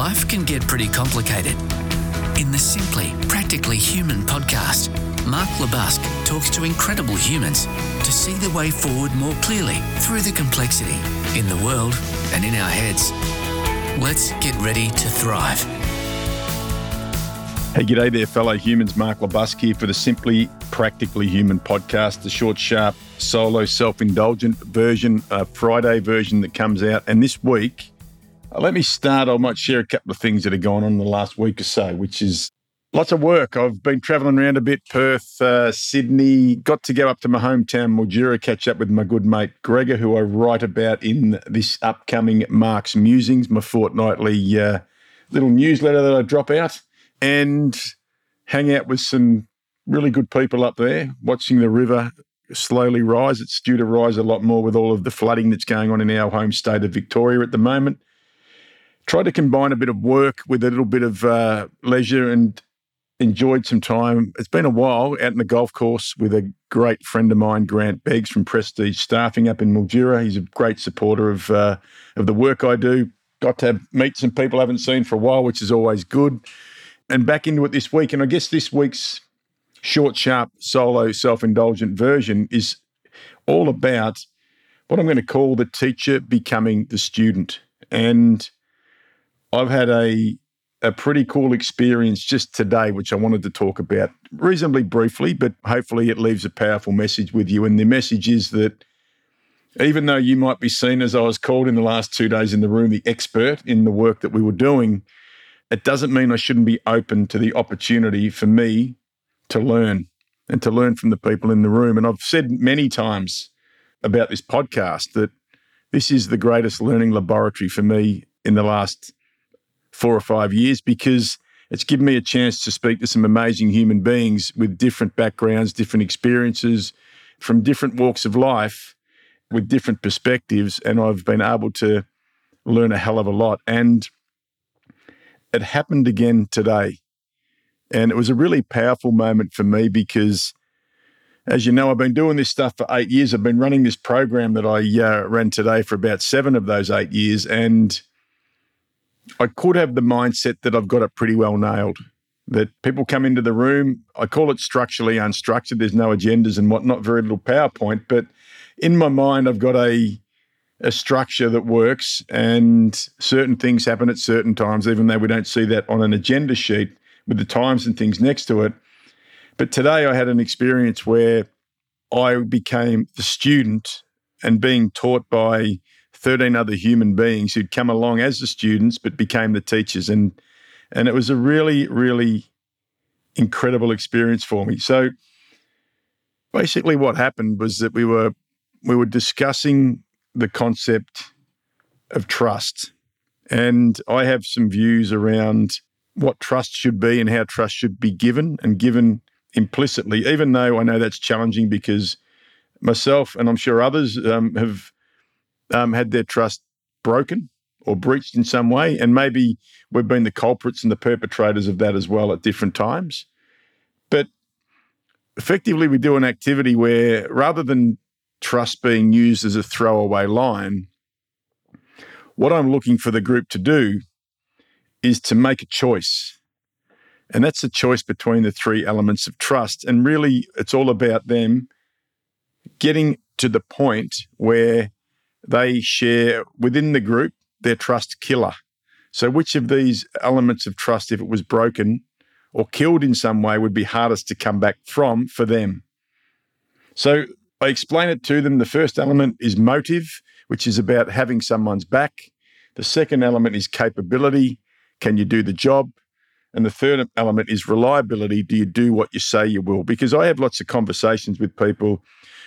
life can get pretty complicated. In the Simply Practically Human podcast, Mark LeBusque talks to incredible humans to see the way forward more clearly through the complexity in the world and in our heads. Let's get ready to thrive. Hey, g'day there, fellow humans. Mark LeBusque here for the Simply Practically Human podcast, the short, sharp, solo, self indulgent version, a Friday version that comes out. And this week, uh, let me start. I might share a couple of things that have gone on in the last week or so, which is lots of work. I've been traveling around a bit Perth, uh, Sydney, got to go up to my hometown, Mildura, catch up with my good mate Gregor, who I write about in this upcoming Mark's Musings, my fortnightly uh, little newsletter that I drop out, and hang out with some really good people up there, watching the river slowly rise. It's due to rise a lot more with all of the flooding that's going on in our home state of Victoria at the moment tried to combine a bit of work with a little bit of uh, leisure and enjoyed some time. It's been a while out in the golf course with a great friend of mine, Grant Beggs from Prestige Staffing up in Mildura. He's a great supporter of uh, of the work I do. Got to meet some people I haven't seen for a while, which is always good. And back into it this week. And I guess this week's short, sharp, solo, self indulgent version is all about what I'm going to call the teacher becoming the student. And I've had a a pretty cool experience just today, which I wanted to talk about reasonably briefly, but hopefully it leaves a powerful message with you. And the message is that even though you might be seen as I was called in the last two days in the room, the expert in the work that we were doing, it doesn't mean I shouldn't be open to the opportunity for me to learn and to learn from the people in the room. And I've said many times about this podcast that this is the greatest learning laboratory for me in the last four or five years because it's given me a chance to speak to some amazing human beings with different backgrounds, different experiences, from different walks of life, with different perspectives. And I've been able to learn a hell of a lot. And it happened again today. And it was a really powerful moment for me because, as you know, I've been doing this stuff for eight years. I've been running this program that I uh, ran today for about seven of those eight years. And I could have the mindset that I've got it pretty well nailed. That people come into the room, I call it structurally unstructured. There's no agendas and whatnot, very little PowerPoint. But in my mind, I've got a a structure that works and certain things happen at certain times, even though we don't see that on an agenda sheet with the times and things next to it. But today I had an experience where I became the student and being taught by 13 other human beings who'd come along as the students but became the teachers. And, and it was a really, really incredible experience for me. So basically what happened was that we were we were discussing the concept of trust. And I have some views around what trust should be and how trust should be given and given implicitly, even though I know that's challenging because myself and I'm sure others um, have um, had their trust broken or breached in some way. And maybe we've been the culprits and the perpetrators of that as well at different times. But effectively, we do an activity where rather than trust being used as a throwaway line, what I'm looking for the group to do is to make a choice. And that's a choice between the three elements of trust. And really, it's all about them getting to the point where they share within the group their trust killer. So, which of these elements of trust, if it was broken or killed in some way, would be hardest to come back from for them? So, I explain it to them. The first element is motive, which is about having someone's back. The second element is capability. Can you do the job? And the third element is reliability. Do you do what you say you will? Because I have lots of conversations with people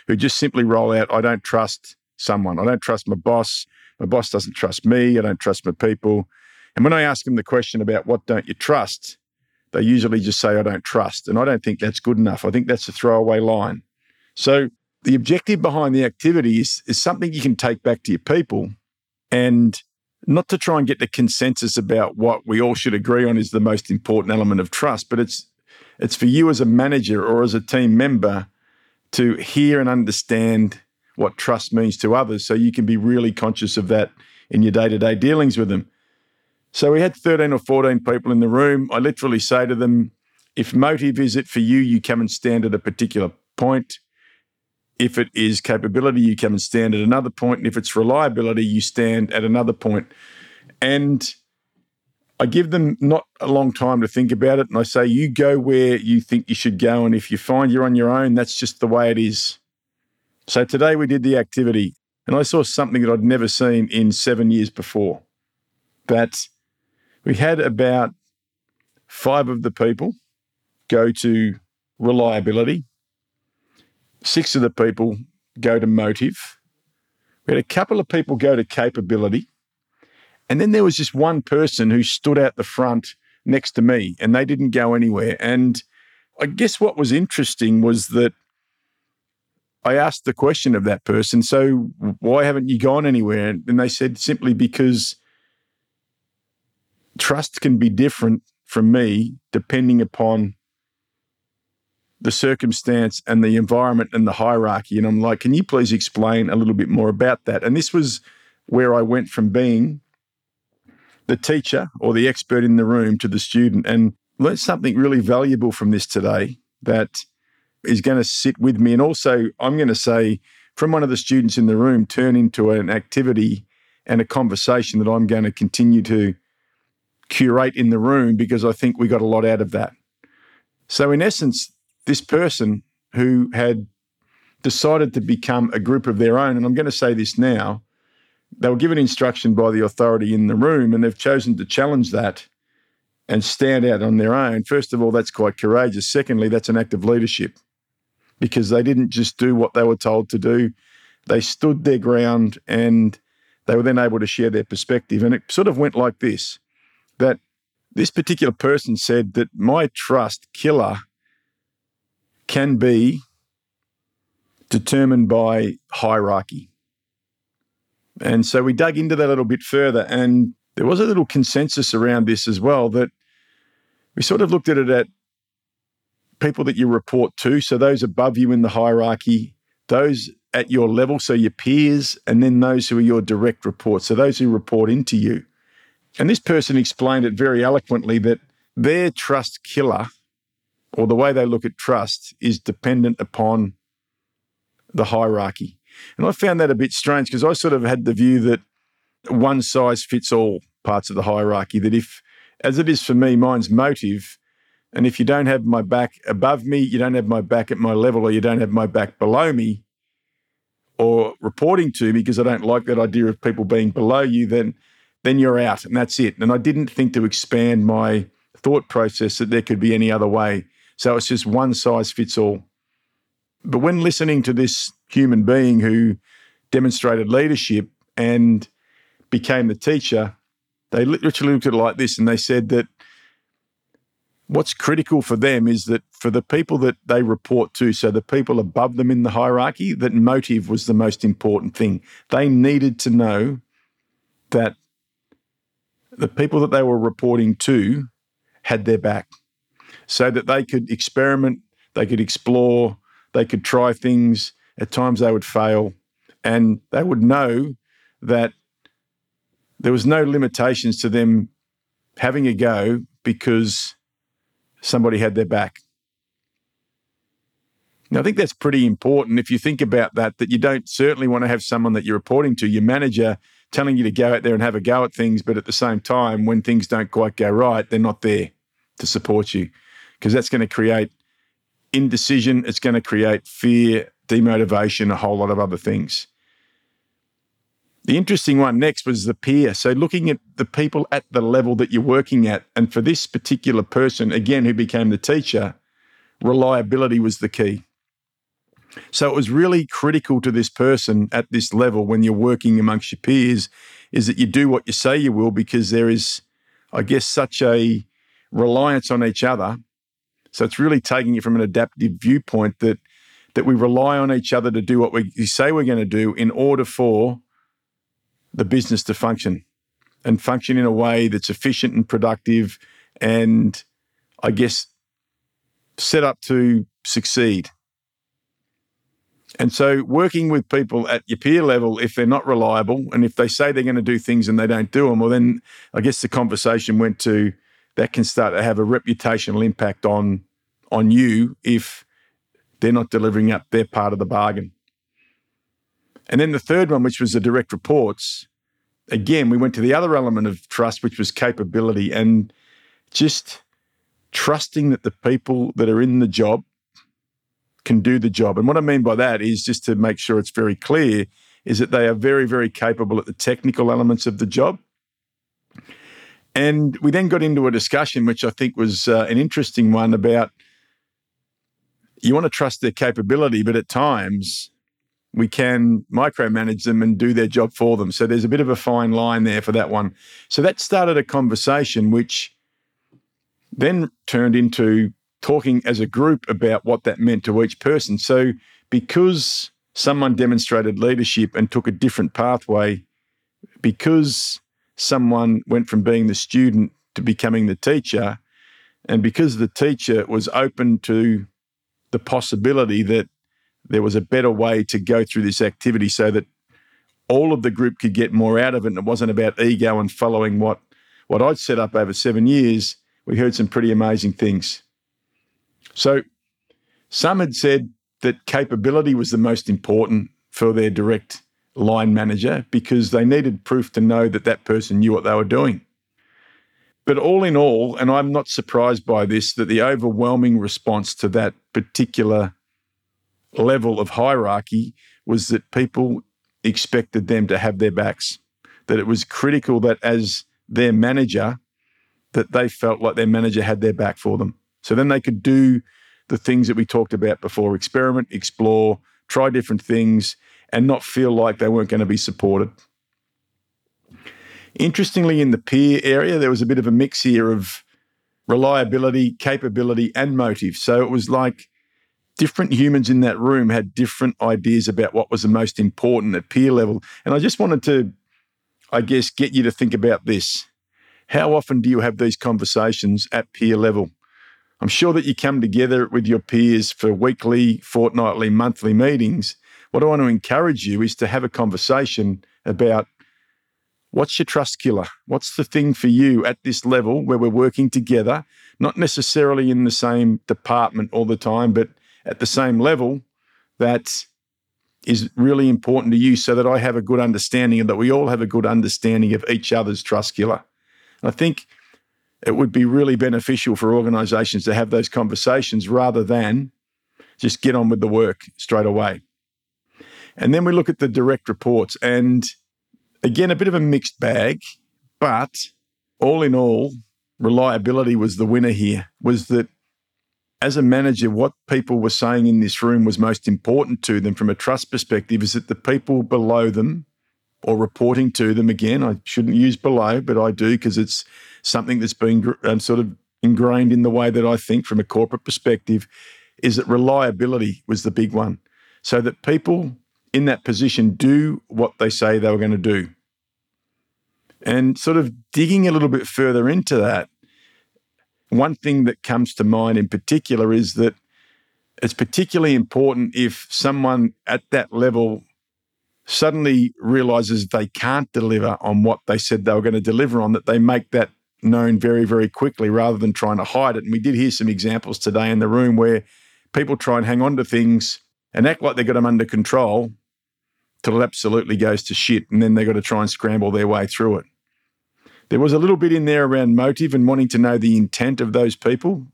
who just simply roll out, I don't trust someone. I don't trust my boss. My boss doesn't trust me. I don't trust my people. And when I ask them the question about what don't you trust, they usually just say, I don't trust. And I don't think that's good enough. I think that's a throwaway line. So the objective behind the activity is, is something you can take back to your people and not to try and get the consensus about what we all should agree on is the most important element of trust, but it's it's for you as a manager or as a team member to hear and understand what trust means to others so you can be really conscious of that in your day-to-day dealings with them. So we had 13 or 14 people in the room. I literally say to them, if motive is it for you, you come and stand at a particular point. If it is capability, you come and stand at another point. And if it's reliability, you stand at another point. And I give them not a long time to think about it. And I say, you go where you think you should go. And if you find you're on your own, that's just the way it is. So today we did the activity and I saw something that I'd never seen in seven years before. That we had about five of the people go to reliability, six of the people go to motive. We had a couple of people go to capability. And then there was just one person who stood out the front next to me and they didn't go anywhere. And I guess what was interesting was that I asked the question of that person, so why haven't you gone anywhere? And they said simply because trust can be different from me depending upon the circumstance and the environment and the hierarchy. And I'm like, can you please explain a little bit more about that? And this was where I went from being the teacher or the expert in the room to the student and learned something really valuable from this today that is going to sit with me. And also, I'm going to say from one of the students in the room, turn into an activity and a conversation that I'm going to continue to curate in the room because I think we got a lot out of that. So, in essence, this person who had decided to become a group of their own, and I'm going to say this now, they were given instruction by the authority in the room and they've chosen to challenge that and stand out on their own. First of all, that's quite courageous. Secondly, that's an act of leadership because they didn't just do what they were told to do. They stood their ground and they were then able to share their perspective. And it sort of went like this that this particular person said that my trust killer can be determined by hierarchy. And so we dug into that a little bit further, and there was a little consensus around this as well that we sort of looked at it at people that you report to, so those above you in the hierarchy, those at your level, so your peers, and then those who are your direct reports, so those who report into you. And this person explained it very eloquently that their trust killer, or the way they look at trust, is dependent upon the hierarchy. And I found that a bit strange because I sort of had the view that one size fits all parts of the hierarchy, that if, as it is for me, mine's motive, and if you don't have my back above me, you don't have my back at my level, or you don't have my back below me, or reporting to me because I don't like that idea of people being below you, then then you're out and that's it. And I didn't think to expand my thought process that there could be any other way. So it's just one size fits all. But when listening to this human being who demonstrated leadership and became the teacher, they literally looked at it like this and they said that what's critical for them is that for the people that they report to, so the people above them in the hierarchy, that motive was the most important thing. They needed to know that the people that they were reporting to had their back so that they could experiment, they could explore, they could try things. At times they would fail, and they would know that there was no limitations to them having a go because somebody had their back. Now, I think that's pretty important if you think about that, that you don't certainly want to have someone that you're reporting to, your manager, telling you to go out there and have a go at things, but at the same time, when things don't quite go right, they're not there to support you because that's going to create indecision, it's going to create fear, demotivation, a whole lot of other things. The interesting one next was the peer. So, looking at the people at the level that you're working at, and for this particular person, again, who became the teacher, reliability was the key. So, it was really critical to this person at this level when you're working amongst your peers is that you do what you say you will because there is, I guess, such a reliance on each other. So, it's really taking it from an adaptive viewpoint that that we rely on each other to do what we say we're going to do in order for the business to function and function in a way that's efficient and productive and I guess set up to succeed. And so, working with people at your peer level, if they're not reliable and if they say they're going to do things and they don't do them, well, then I guess the conversation went to that can start to have a reputational impact on on you if they're not delivering up their part of the bargain. And then the third one, which was the direct reports, again, we went to the other element of trust, which was capability and just trusting that the people that are in the job can do the job. And what I mean by that is just to make sure it's very clear is that they are very, very capable at the technical elements of the job. And we then got into a discussion, which I think was uh, an interesting one about you want to trust their capability, but at times we can micromanage them and do their job for them. So there's a bit of a fine line there for that one. So that started a conversation which then turned into talking as a group about what that meant to each person. So, because someone demonstrated leadership and took a different pathway, because someone went from being the student to becoming the teacher, and because the teacher was open to the possibility that there was a better way to go through this activity so that all of the group could get more out of it and it wasn't about ego and following what what I'd set up over seven years, we heard some pretty amazing things. So some had said that capability was the most important for their direct line manager because they needed proof to know that that person knew what they were doing. But all in all, and I'm not surprised by this, that the overwhelming response to that particular level of hierarchy was that people expected them to have their backs, that it was critical that as their manager, that they felt like their manager had their back for them. So then they could do the things that we talked about before experiment, explore, try different things, and not feel like they weren't going to be supported. Interestingly, in the peer area, there was a bit of a mix here of reliability, capability, and motive. So it was like different humans in that room had different ideas about what was the most important at peer level. And I just wanted to, I guess, get you to think about this. How often do you have these conversations at peer level? I'm sure that you come together with your peers for weekly, fortnightly, monthly meetings. What I want to encourage you is to have a conversation about what's your trust killer? What's the thing for you at this level where we're working together, not necessarily in the same department all the time, but at the same level that is really important to you so that I have a good understanding and that we all have a good understanding of each other's trust killer. I think it would be really beneficial for organizations to have those conversations rather than just get on with the work straight away. And then we look at the direct reports, and again, a bit of a mixed bag, but all in all, reliability was the winner here. Was that as a manager, what people were saying in this room was most important to them from a trust perspective is that the people below them or reporting to them again, I shouldn't use below, but I do because it's something that's been um, sort of ingrained in the way that I think from a corporate perspective, is that reliability was the big one. So that people in that position do what they say they were going to do. And sort of digging a little bit further into that, one thing that comes to mind in particular is that it's particularly important if someone at that level suddenly realizes they can't deliver on what they said they were going to deliver on, that they make that known very, very quickly rather than trying to hide it. And we did hear some examples today in the room where people try and hang on to things and act like they've got them under control till it absolutely goes to shit. And then they've got to try and scramble their way through it. There was a little bit in there around motive and wanting to know the intent of those people.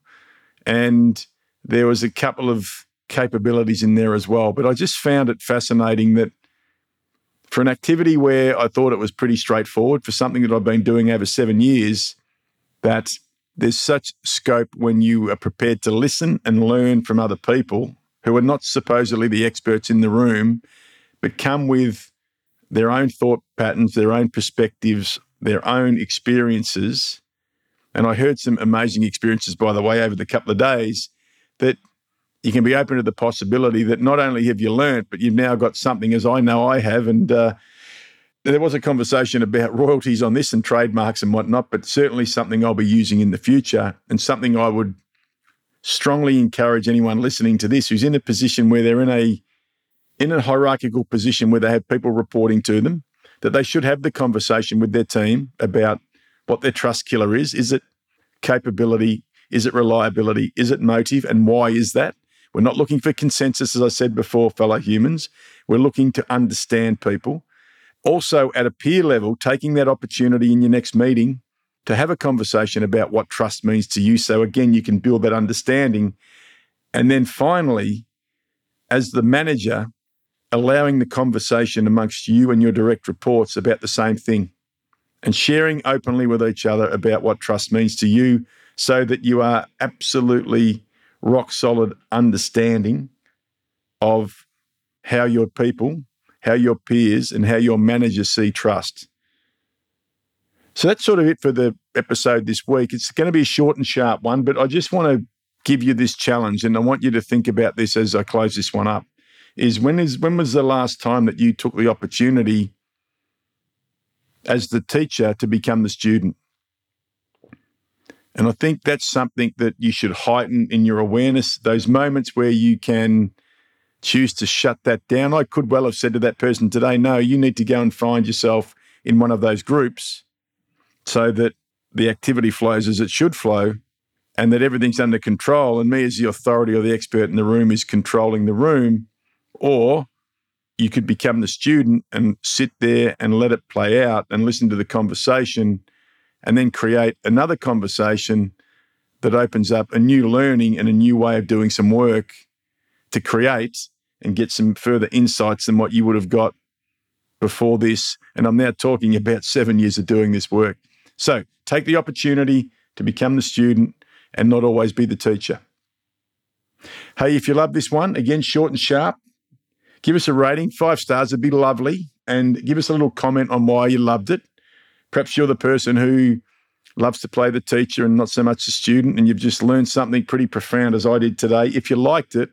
And there was a couple of capabilities in there as well. But I just found it fascinating that for an activity where I thought it was pretty straightforward, for something that I've been doing over seven years, that there's such scope when you are prepared to listen and learn from other people who are not supposedly the experts in the room, but come with their own thought patterns, their own perspectives, their own experiences. And I heard some amazing experiences, by the way, over the couple of days that you can be open to the possibility that not only have you learnt, but you've now got something, as I know I have. And uh, there was a conversation about royalties on this and trademarks and whatnot, but certainly something I'll be using in the future and something I would strongly encourage anyone listening to this who's in a position where they're in a in a hierarchical position where they have people reporting to them, that they should have the conversation with their team about what their trust killer is. Is it capability? Is it reliability? Is it motive? And why is that? We're not looking for consensus, as I said before, fellow humans. We're looking to understand people. Also, at a peer level, taking that opportunity in your next meeting to have a conversation about what trust means to you. So, again, you can build that understanding. And then finally, as the manager, allowing the conversation amongst you and your direct reports about the same thing and sharing openly with each other about what trust means to you so that you are absolutely rock solid understanding of how your people, how your peers, and how your managers see trust. So that's sort of it for the episode this week. It's going to be a short and sharp one, but I just want to give you this challenge and I want you to think about this as I close this one up. Is when is when was the last time that you took the opportunity as the teacher to become the student? And I think that's something that you should heighten in your awareness, those moments where you can choose to shut that down. I could well have said to that person today, no, you need to go and find yourself in one of those groups so that the activity flows as it should flow and that everything's under control. And me, as the authority or the expert in the room, is controlling the room. Or you could become the student and sit there and let it play out and listen to the conversation and then create another conversation that opens up a new learning and a new way of doing some work to create and get some further insights than what you would have got before this. And I'm now talking about seven years of doing this work. So take the opportunity to become the student and not always be the teacher. Hey, if you love this one, again, short and sharp, give us a rating, five stars, it'd be lovely. And give us a little comment on why you loved it. Perhaps you're the person who loves to play the teacher and not so much the student, and you've just learned something pretty profound as I did today. If you liked it,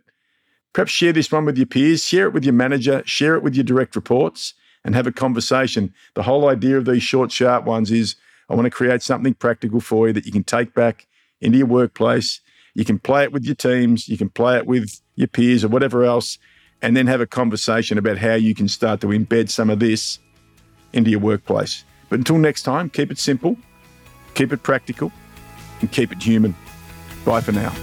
perhaps share this one with your peers, share it with your manager, share it with your direct reports, and have a conversation. The whole idea of these short, sharp ones is I want to create something practical for you that you can take back into your workplace. You can play it with your teams, you can play it with your peers or whatever else, and then have a conversation about how you can start to embed some of this into your workplace. But until next time, keep it simple, keep it practical, and keep it human. Bye for now.